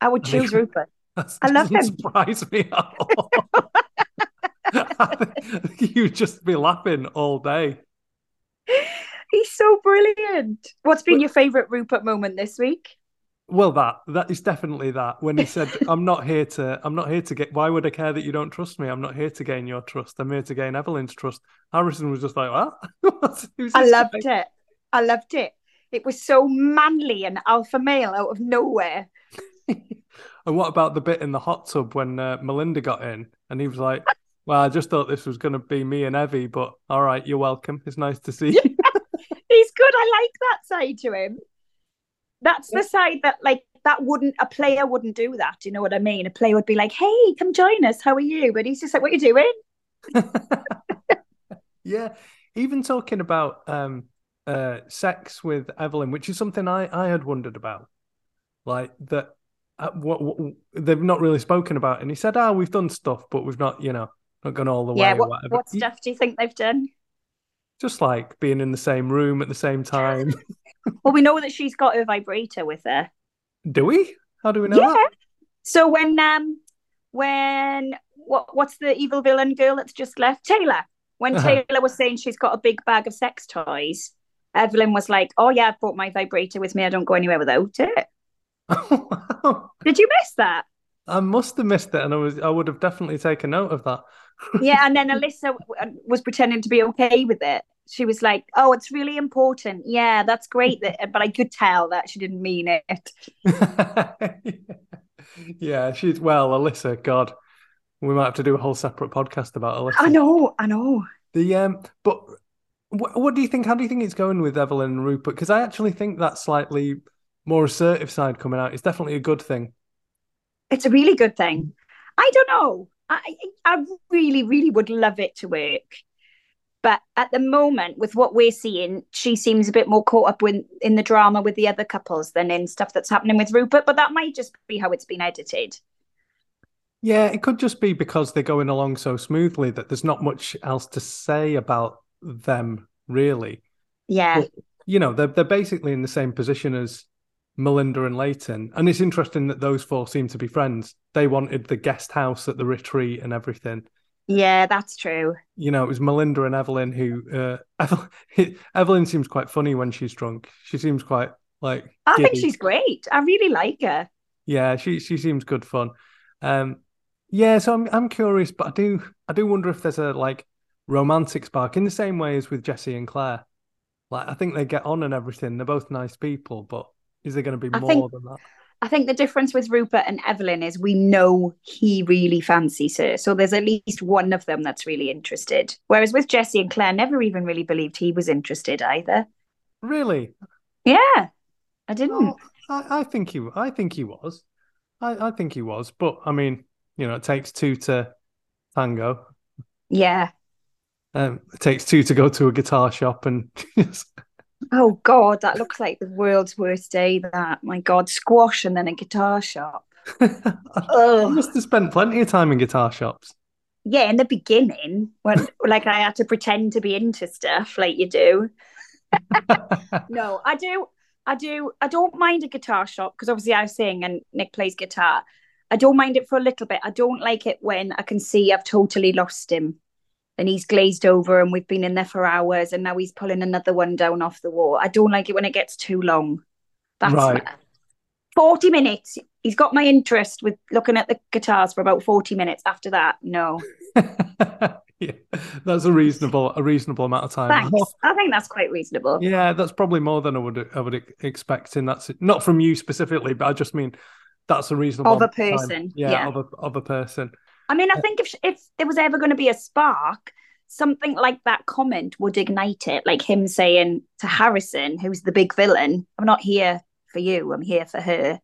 I would I choose Rupert. I love him. surprise me at all. You'd just be laughing all day. He's so brilliant. What's been your favourite Rupert moment this week? Well, that that is definitely that. When he said, "I'm not here to, I'm not here to get. Why would I care that you don't trust me? I'm not here to gain your trust. I'm here to gain Evelyn's trust." Harrison was just like, "What?" I loved it. I loved it. It was so manly and alpha male out of nowhere. And what about the bit in the hot tub when uh, Melinda got in and he was like, "Well, I just thought this was going to be me and Evie, but all right, you're welcome. It's nice to see you." He's good. I like that side to him. That's the side that like that wouldn't a player wouldn't do that. You know what I mean? A player would be like, "Hey, come join us. How are you?" But he's just like, "What are you doing?" Yeah, even talking about um uh sex with Evelyn, which is something I I had wondered about, like that. Uh, what, what they've not really spoken about, and he said, "Ah, we've done stuff, but we've not, you know, not gone all the yeah. way What, whatever." what stuff do you think they've done? Just like being in the same room at the same time. Well, we know that she's got her vibrator with her. Do we? How do we know yeah. that? So when um when what what's the evil villain girl that's just left? Tayla. When Uh-huh. Tayla was saying she's got a big bag of sex toys, Evelyn was like, "Oh yeah, I've brought my vibrator with me. I don't go anywhere without it." wow. Did you miss that? I must have missed it, and I was I would have definitely taken note of that. Yeah, and then Alyssa was pretending to be okay with it. She was like, "Oh, it's really important. Yeah, that's great." That, but I could tell that she didn't mean it. yeah, she's well, Alyssa. God, we might have to do a whole separate podcast about Alyssa. I know, I know. The um, but what, what do you think? How do you think it's going with Evelyn and Rupert? Because I actually think that slightly more assertive side coming out is definitely a good thing. It's a really good thing. I don't know. I I really, really would love it to work. But at the moment, with what we're seeing, she seems a bit more caught up with, in the drama with the other couples than in stuff that's happening with Rupert. But that might just be how it's been edited. Yeah, it could just be because they're going along so smoothly that there's not much else to say about them, really. Yeah. But, you know, they're they're basically in the same position as Melinda and Layton. And it's interesting that those four seem to be friends. They wanted the guest house at the retreat and everything. Yeah, that's true. You know, it was Melinda and Evelyn who uh, Evelyn, Evelyn seems quite funny when she's drunk. She seems quite like I giddy. think she's great. I really like her. Yeah, she she seems good fun. Um yeah, so I'm I'm curious, but I do I do wonder if there's a like romantic spark in the same way as with Jesse and Claire. Like I think they get on and everything. They're both nice people, but is there going to be I more think, than that? I think the difference with Rupert and Evelyn is we know he really fancies her. So there's at least one of them that's really interested. Whereas with Jesse and Claire, never even really believed he was interested either. Really? Yeah. I didn't. I, I, think he I think he was. I, I think he was. But I mean, you know, it takes two to tango. Yeah. Um, it takes two to go to a guitar shop and Oh God, that looks like the world's worst day. That my God, squash and then a guitar shop. I must have spent plenty of time in guitar shops. Yeah, in the beginning, when like I had to pretend to be into stuff, like you do. no, I do. I do. I don't mind a guitar shop because obviously I sing and Nick plays guitar. I don't mind it for a little bit. I don't like it when I can see I've totally lost him and he's glazed over and we've been in there for hours and now he's pulling another one down off the wall. I don't like it when it gets too long. That's right. 40 minutes. He's got my interest with looking at the guitars for about 40 minutes. After that, no. yeah, that's a reasonable a reasonable amount of time. Thanks. I think that's quite reasonable. Yeah, that's probably more than I would I would expect in that not from you specifically, but I just mean that's a reasonable of a person. Yeah, yeah, of a of a person. I mean, I think if if there was ever going to be a spark, something like that comment would ignite it. Like him saying to Harrison, who's the big villain, "I'm not here for you. I'm here for her."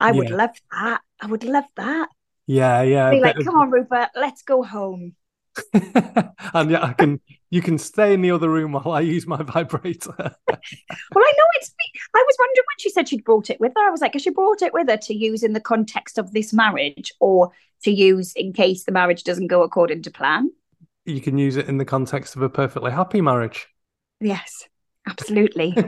I would yeah. love that. I would love that. Yeah, yeah. Be like, come on, Rupert, let's go home. and yeah, I can. You can stay in the other room while I use my vibrator. well, I know it's me. I was wondering when she said she'd brought it with her. I was like, has she brought it with her to use in the context of this marriage, or to use in case the marriage doesn't go according to plan? You can use it in the context of a perfectly happy marriage. Yes, absolutely.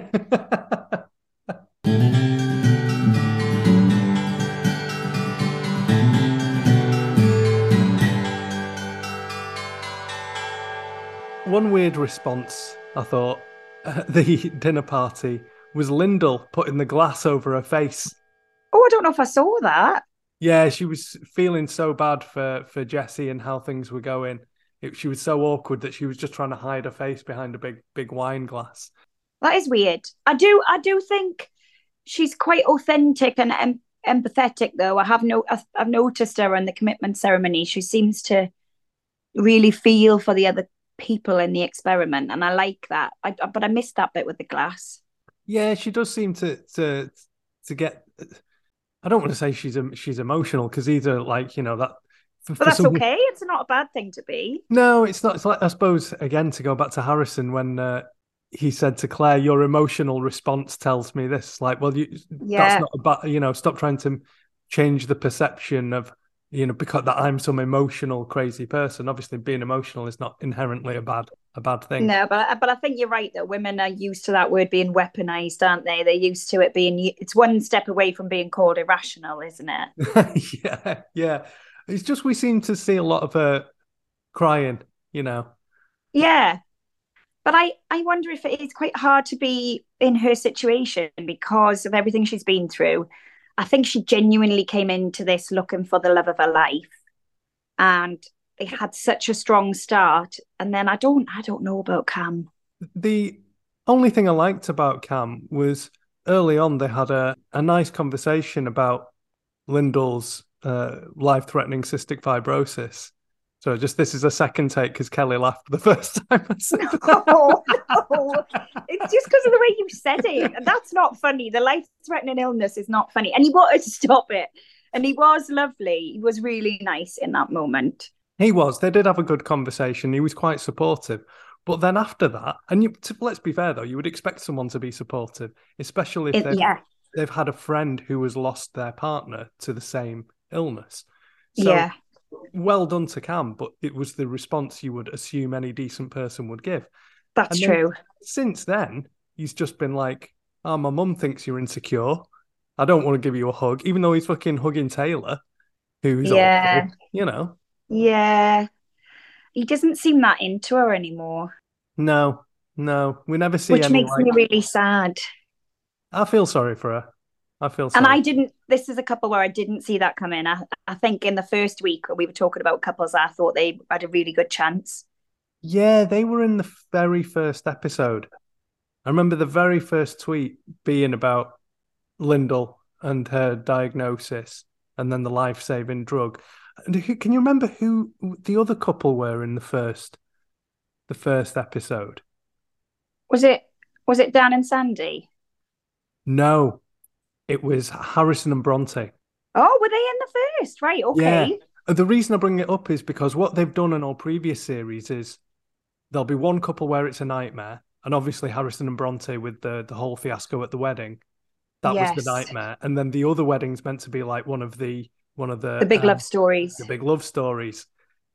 one weird response, I thought, at the dinner party was Lyndall putting the glass over her face. Oh, I don't know if I saw that. Yeah, she was feeling so bad for for Jesse and how things were going. It, she was so awkward that she was just trying to hide her face behind a big big wine glass. That is weird. I do I do think she's quite authentic and em- empathetic, though. I have no I've, I've noticed her in the commitment ceremony. She seems to really feel for the other people in the experiment, and I like that. I, but I missed that bit with the glass. Yeah, she does seem to to to get. I don't want to say she's she's emotional because either like you know that. For, but that's okay. It's not a bad thing to be. No, it's not. It's like I suppose again to go back to Harrison when uh, he said to Claire, "Your emotional response tells me this." Like, well, you, yeah. that's not about you know. Stop trying to change the perception of you know, because that I'm some emotional crazy person. Obviously, being emotional is not inherently a bad a bad thing. No, but but I think you're right that women are used to that word being weaponized, aren't they? They're used to it being. It's one step away from being called irrational, isn't it? yeah, yeah. It's just we seem to see a lot of her crying. You know. Yeah, But I, I wonder if it is quite hard to be in her situation because of everything she's been through. I think she genuinely came into this looking for the love of her life. And they had such a strong start. And then I don't I don't know about Cam. The only thing I liked about Cam was early on they had a, a nice conversation about Lyndall's uh, life threatening cystic fibrosis. So just this is a second take because Kelly laughed the first time I said that. Oh, no. It's just because of the way you said it. That's not funny. The life threatening illness is not funny. And he wanted to stop it. And he was lovely. He was really nice in that moment. He was. They did have a good conversation. He was quite supportive. But then after that, and you, to, let's be fair though, you would expect someone to be supportive, especially if It- they've, yeah. they've had a friend who has lost their partner to the same illness. So yeah. well done to Cam, but it was the response you would assume any decent person would give. That's then true. Since then, he's just been like, "Oh, my mum thinks you're insecure. I don't want to give you a hug," even though he's fucking hugging Tayla, who's Yeah. awful, you know. Yeah. He doesn't seem that into her anymore. No, no, we never see Which makes like- me really sad. I feel sorry for her. I feel sorry. And I didn't, this is a couple where I didn't see that coming. I, I think in the first week when we were talking about couples, I thought they had a really good chance. Yeah, they were in the very first episode. I remember the very first tweet being about Lyndall and her diagnosis and then the life saving drug. And who, can you remember who the other couple were in the first the first episode? Was it, was it Dan and Sandy? No. It was Harrison and Bronte. Oh, were they in the first? Right. Okay. Yeah. Uh, The reason I bring it up is because what they've done in all previous series is there'll be one couple where it's a nightmare, and obviously Harrison and Bronte with the the whole fiasco at the wedding, that was the nightmare, and then the other wedding's meant to be like one of the one of the The big um, love stories. the big love stories.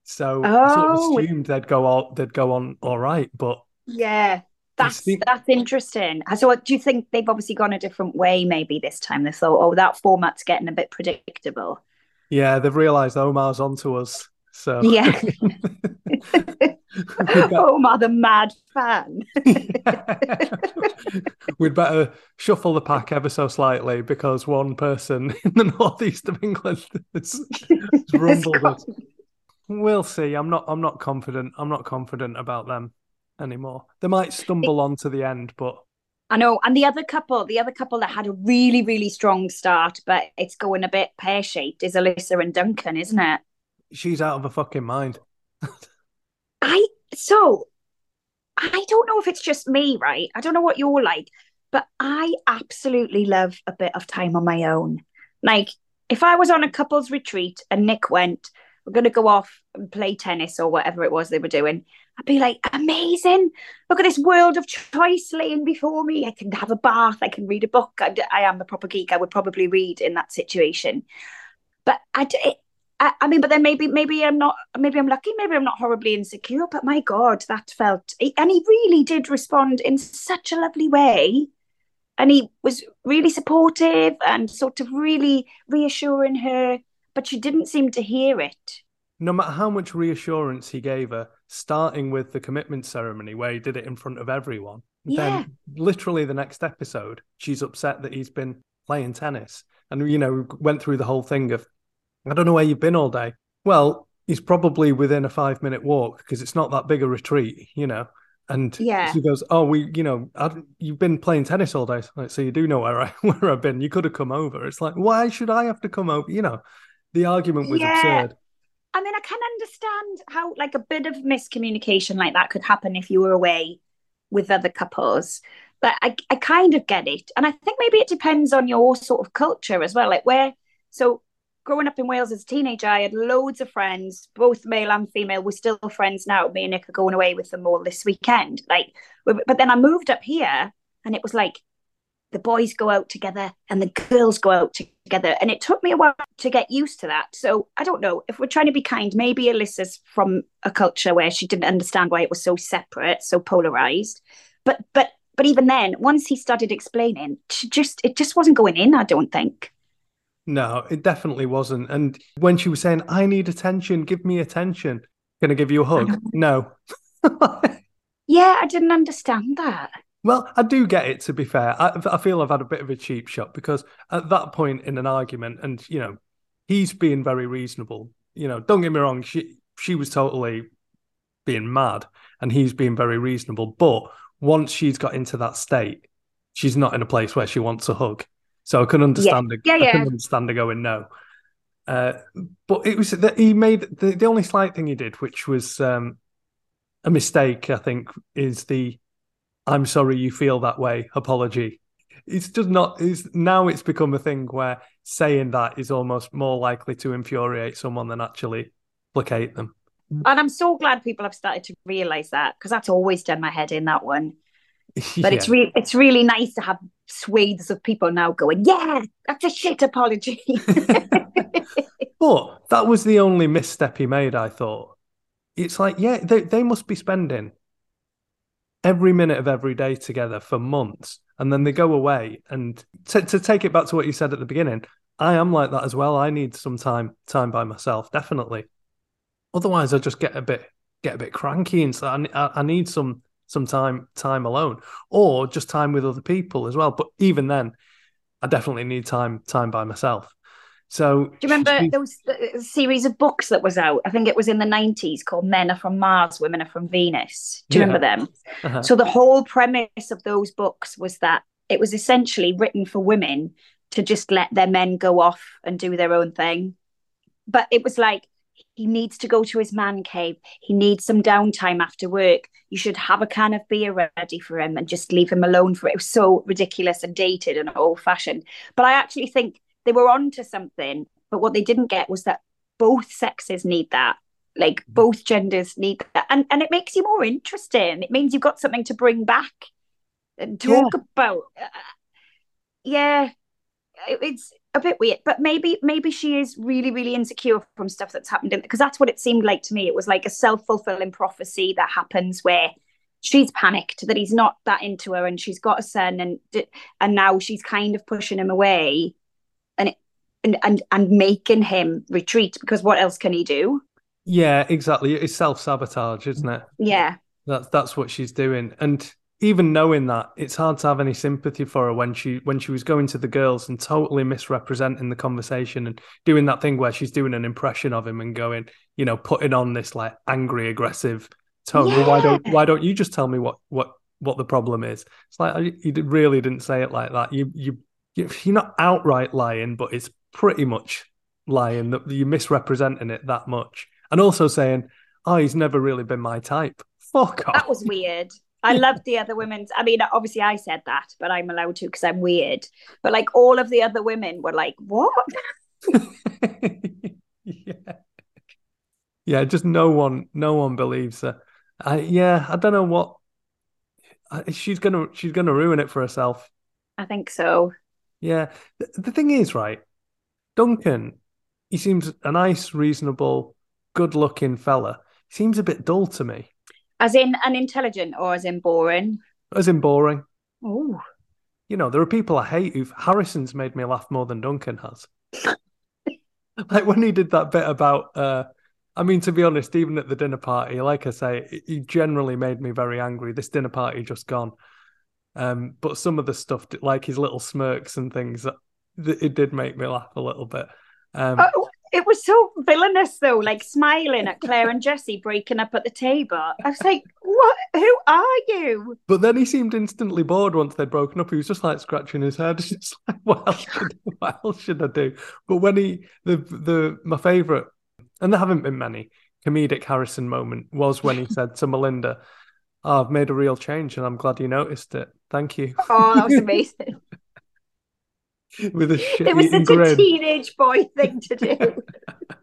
So I sort Oh. of assumed they'd go all they'd go on all right, but Yeah. That's see- that's interesting. So do you think they've obviously gone a different way maybe this time? They thought, oh, that format's getting a bit predictable. yeah, they've realised Omar's onto us. So Yeah. We've got- oh, the mad fan. We'd better shuffle the pack ever so slightly because one person in the northeast of England has, has rumbled us. We'll see. I'm not. I'm not confident. I'm not confident about them anymore. They might stumble on to the end, but I know. And the other couple, the other couple that had a really, really strong start, but it's going a bit pear shaped is Alyssa and Duncan, isn't it? She's out of her fucking mind. I so I don't know if it's just me, right? I don't know what you're like, but I absolutely love a bit of time on my own. Like if I was on a couple's retreat and Nick went, we're gonna go off and play tennis or whatever it was they were doing, I'd be like, amazing! Look at this world of choice laying before me. I can have a bath, I can read a book. I, I am a proper geek. I would probably read in that situation. But I, it, I, I mean, but then maybe maybe I'm not maybe I'm lucky, maybe I'm not horribly insecure, but my God, that felt and he really did respond in such a lovely way. And he was really supportive and sort of really reassuring her, but she didn't seem to hear it. No matter how much reassurance he gave her, starting with the commitment ceremony where he did it in front of everyone, Yeah. then literally the next episode, she's upset that he's been playing tennis. And, you know, went through the whole thing of, I don't know where you've been all day. Well, he's probably within a five minute walk because it's not that big a retreat, you know. And Yeah. she goes, "Oh, we, you know, I, you've been playing tennis all day, like, so you do know where I where I've been. You could have come over." It's like, why should I have to come over? You know, the argument was Yeah. absurd. I mean, I can understand how like a bit of miscommunication like that could happen if you were away with other couples. But I, I kind of get it. And I think maybe it depends on your sort of culture as well. Like where so growing up in Wales as a teenager, I had loads of friends, both male and female. We're still friends now. Me and Nick are going away with them all this weekend. Like but then I moved up here and it was like the boys go out together and the girls go out together. And it took me a while to get used to that. So I don't know if we're trying to be kind, maybe Alyssa's from a culture where she didn't understand why it was so separate, so polarized. But but but even then, once he started explaining, she just it just wasn't going in, I don't think. No, it definitely wasn't. And when she was saying, "I need attention, give me attention," can I give you a hug? No. Yeah, I didn't understand that. Well, I do get it. To be fair, I, I feel I've had a bit of a cheap shot because at that point in an argument, and you know, he's being very reasonable. You know, don't get me wrong. She she was totally being mad, and he's being very reasonable. But once she's got into that state, she's not in a place where she wants a hug. So I can understand. Yeah, her, yeah, I yeah. understand her going no. Uh, but it was that he made the, the only slight thing he did, which was um, a mistake. I think is the "I'm sorry you feel that way" apology. It's just not. It's now it's become a thing where saying that is almost more likely to infuriate someone than actually placate them. And I'm so glad people have started to realise that because that's always done my head in that one. But it's Yeah. really it's really nice to have swathes of people now going, yeah, that's a shit apology. But that was the only misstep he made, I thought. It's like, yeah, they, they must be spending every minute of every day together for months. And then they go away. And to, to take it back to what you said at the beginning, I am like that as well. I need some time time by myself, definitely. Otherwise, I just get a bit get a bit cranky and so I I need some some time time alone or just time with other people as well. But even then, I definitely need time time by myself. So Do you remember she- those uh, series of books that was out? I think it was in the 90s called Men Are From Mars, Women Are From Venus. Do you Yeah. remember them? Uh-huh. So the whole premise of those books was that it was essentially written for women to just let their men go off and do their own thing. But it was like he needs to go to his man cave. He needs some downtime after work. You should have a can of beer ready for him and just leave him alone for it. It was so ridiculous and dated and old fashioned. But I actually think they were onto something. But what they didn't get was that both sexes need that. Like both genders need that. And and it makes you more interesting. It means you've got something to bring back and talk about. Uh, yeah, it- it's a bit weird, but maybe maybe she is really really insecure from stuff that's happened because that's what it seemed like to me. It was like a self fulfilling prophecy that happens where she's panicked that he's not that into her and she's got a son and and now she's kind of pushing him away and it, and and and making him retreat because what else can he do? Yeah, exactly. It's self sabotage, isn't it? Yeah. That's that's what she's doing. And even knowing that, it's hard to have any sympathy for her when she when she was going to the girls and totally misrepresenting the conversation and doing that thing where she's doing an impression of him and going, you know, putting on this like angry, aggressive tone. Well, why don't why don't you just tell me what what what the problem is? It's like you really didn't say it like that. You you you- you're not outright lying, but it's pretty much lying that you're misrepresenting it that much, and also saying, "Oh, he's never really been my type." Fuck off. That was weird. I loved the other women's. I mean, obviously, I said that, but I'm allowed to because I'm weird. But like all of the other women were like, "What?" yeah. Yeah, just no one, no one believes her. I, yeah, I don't know what. I, she's gonna, she's gonna ruin it for herself. I think so. Yeah. The, the thing is, right, Duncan, he seems a nice, reasonable, good-looking fella. He seems a bit dull to me, As in unintelligent or as in boring. as in boring. Oh, You know, there are people I hate who Harrison's made me laugh more than Duncan has. like when he did that bit about uh I mean to be honest, even at the dinner party, like I say, he generally made me very angry. This dinner party just gone. Um but some of the stuff like his little smirks and things that it did make me laugh a little bit. Um Oh, it was so villainous though, like smiling at Claire and Jesse breaking up at the table. I was like, "What? Who are you?" But then he seemed instantly bored once they'd broken up. He was just like scratching his head. Just like, what else should, what else should I do? But when he, the the my favourite, and there haven't been many, comedic Harrison moment was when he said to Melinda, oh, I've made a real change and I'm glad you noticed it. Thank you. Oh, that was amazing. With a shit it was such a teenage boy thing to do.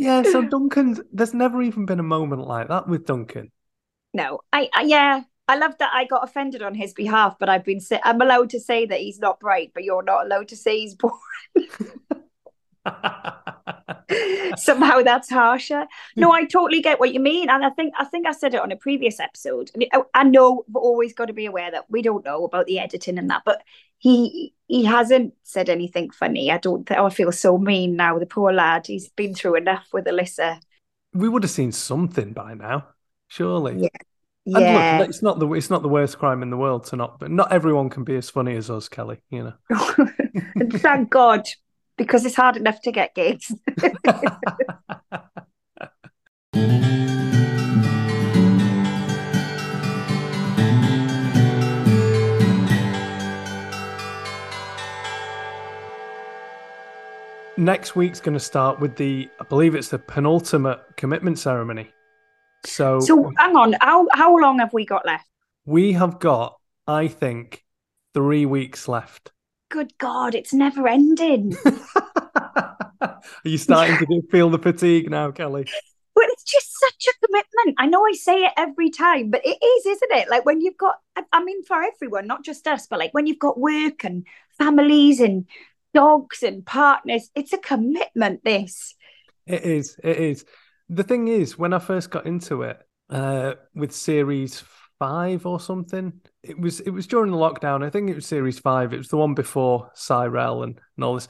Yeah, so Duncan's, there's never even been a moment like that with Duncan. No, I, I yeah, I love that I got offended on his behalf, but I've been I'm allowed to say that he's not bright, but you're not allowed to say he's boring. Somehow that's harsher. No, hmm. I totally get what you mean, and I think I think I said it on a previous episode. I, mean, I- I know we've always got to be aware that we don't know about the editing and that, but he he hasn't said anything funny. I don't. Th- oh, I feel so mean now. The poor lad. He's been through enough with Alyssa. we would have seen something by now, surely. Yeah. And Yeah. look, it's not the it's not the worst crime in the world to not, but not everyone can be as funny as us, Kelly. You know. Thank God, because it's hard enough to get gigs. Next week's going to start with the, I believe it's the penultimate commitment ceremony. So, so hang on, how how long have we got left? we have got, I think, three weeks left. Good God, it's never ending. Are you starting to feel the fatigue now, Kelly? But it's just such a commitment. I know I say it every time, but it is, isn't it? Like when you've got, I- I mean, for everyone, not just us, but like when you've got work and families and dogs and partners, it's a commitment, this. It is. It is. The thing is, when I first got into it uh, with series five or something, it was it was during the lockdown. I think it was series five. It was the one before Cyrell and, and all this.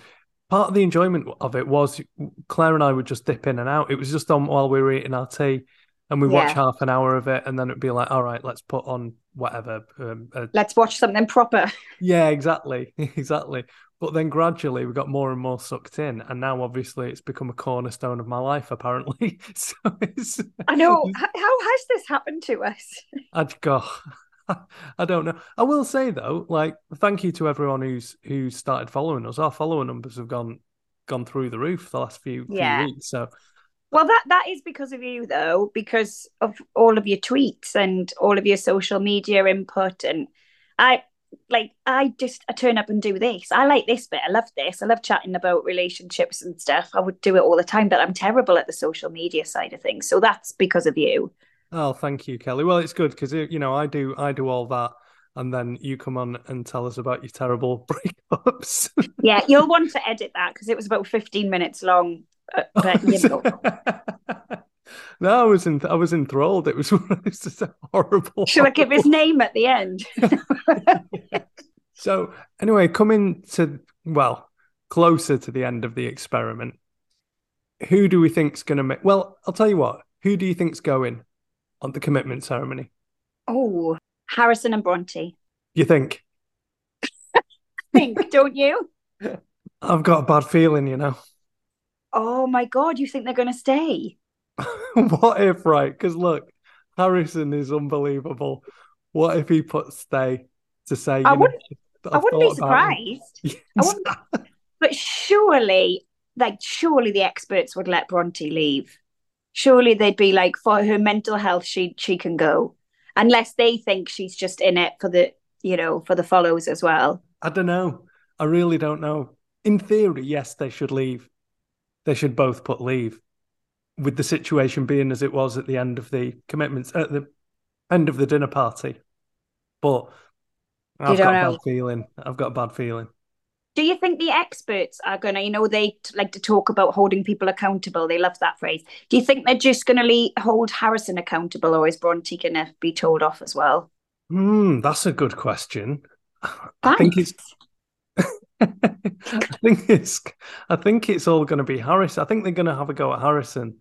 Part of the enjoyment of it was Claire and I would just dip in and out. It was just on while we were eating our tea, and we would watch half an hour of it, and then it'd be like, all right, let's put on whatever. Um, a Let's watch something proper. yeah, exactly, exactly. But then gradually we got more and more sucked in, and now obviously it's become a cornerstone of my life. Apparently, so it's. I know. How has this happened to us? I'd go. I don't know. I will say though, like, thank you to everyone who's who started following us. Our follower numbers have gone gone through the roof the last few, few weeks. So Well, that that is because of you, though, because of all of your tweets and all of your social media input. And I like, I just I turn up and do this. I like this bit. I love this. I love chatting about relationships and stuff. I would do it all the time, but I'm terrible at the social media side of things. So that's because of you. Oh, thank you, Kelly. Well, it's good because you know I do I do all that, and then you come on and tell us about your terrible breakups. Yeah, you'll want to edit that because it was about 15 minutes long. uh, But you know, no, I was in I was enthralled. It was, it was just horrible. shall I give his name at the end? So anyway, coming to well closer to the end of the experiment, who do we think's going to make? Well, I'll tell you what. Who do you think's going on the commitment ceremony? Oh, Harrison and Bronte. You think? Think, don't you? I've got a bad feeling, you know. Oh my God, you think they're going to stay? what if, right? Because look, Harrison is unbelievable. What if he puts stay to say? I you know, wouldn't- I wouldn't be surprised. I wouldn't- But surely, like, surely the experts would let Bronte leave. Surely they'd be like, for her mental health, she she can go, unless they think she's just in it for the, you know, for the follows as well. I don't know. I really don't know. In theory, yes, they should leave. They should both put leave. With the situation being as it was at the end of the commitments, at the end of the dinner party. But I've got a bad feeling. I've got a bad feeling. Do you think the experts are going to, you know, they t- like to talk about holding people accountable? They love that phrase. Do you think they're just going to le- hold Harrison accountable, or is Bronte going to be told off as well? Hmm, that's a good question. I think it's. I think it's. I think it's all going to be Harris. I think they're going to have a go at Harrison.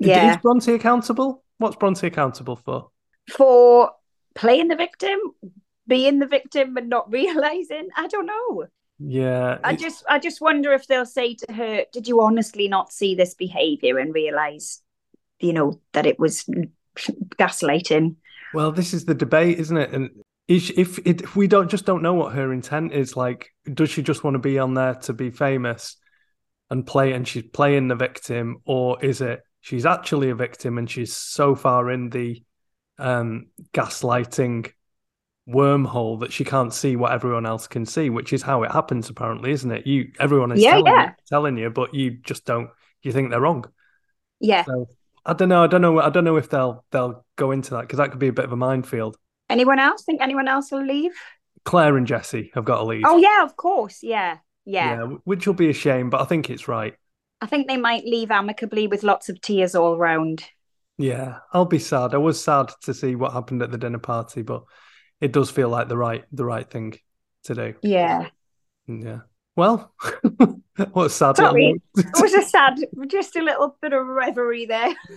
Yeah. Is Bronte accountable? What's Bronte accountable for? For playing the victim, being the victim, and not realizing. I don't know. Yeah. I it's- just, I just wonder if they'll say to her, "Did you honestly not see this behavior and realize, you know, that it was gaslighting?" Well, this is the debate, isn't it? And is, if it, if we don't just don't know what her intent is, like, does she just want to be on there to be famous and play, and she's playing the victim, or is it she's actually a victim and she's so far in the um, gaslighting wormhole that she can't see what everyone else can see, which is how it happens, apparently, isn't it? You everyone is Yeah, telling, yeah. You, telling you, but you just don't. You think they're wrong. Yeah. So I don't know. I don't know. I don't know if they'll they'll go into that because that could be a bit of a minefield. Anyone else think anyone else will leave? Claire and Jesse have got to leave. Oh yeah, of course. Yeah, yeah. yeah, which will be a shame, but I think it's right. I think they might leave amicably with lots of tears all round. Yeah, I'll be sad. I was sad to see what happened at the dinner party, but it does feel like the right the right thing to do. Yeah. Mm, yeah. Well, what a sad Sorry. little It was a sad, just a little bit of reverie there.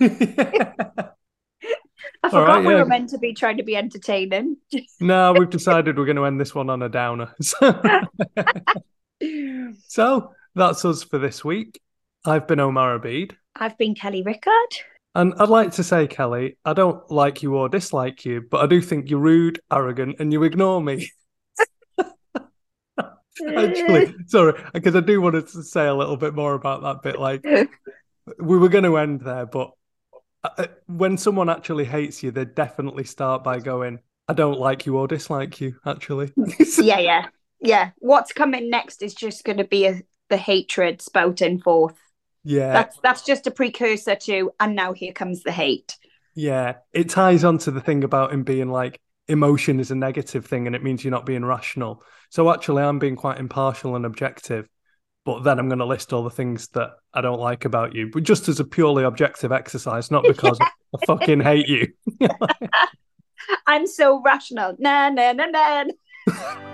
I forgot right, we yeah. were meant to be trying to be entertaining. No, we've decided we're going to end this one on a downer. so that's us for this week. I've been Omar Abid. I've been Kelly Rickard. And I'd like to say, Kelly, I don't like you or dislike you, but I do think you're rude, arrogant, and you ignore me. Actually, sorry, because I do want to say a little bit more about that bit. Like, we were going to end there, but uh, when someone actually hates you, they definitely start by going, I don't like you or dislike you, actually. yeah, yeah, yeah. What's coming next is just going to be a, the hatred spouting forth. Yeah. That's that's just a precursor to, and now here comes the hate. Yeah, it ties onto the thing about him being like emotion is a negative thing and it means you're not being rational. So actually, I'm being quite impartial and objective, but then I'm going to list all the things that I don't like about you, but just as a purely objective exercise, not because I fucking hate you. I'm so rational. Na na na na.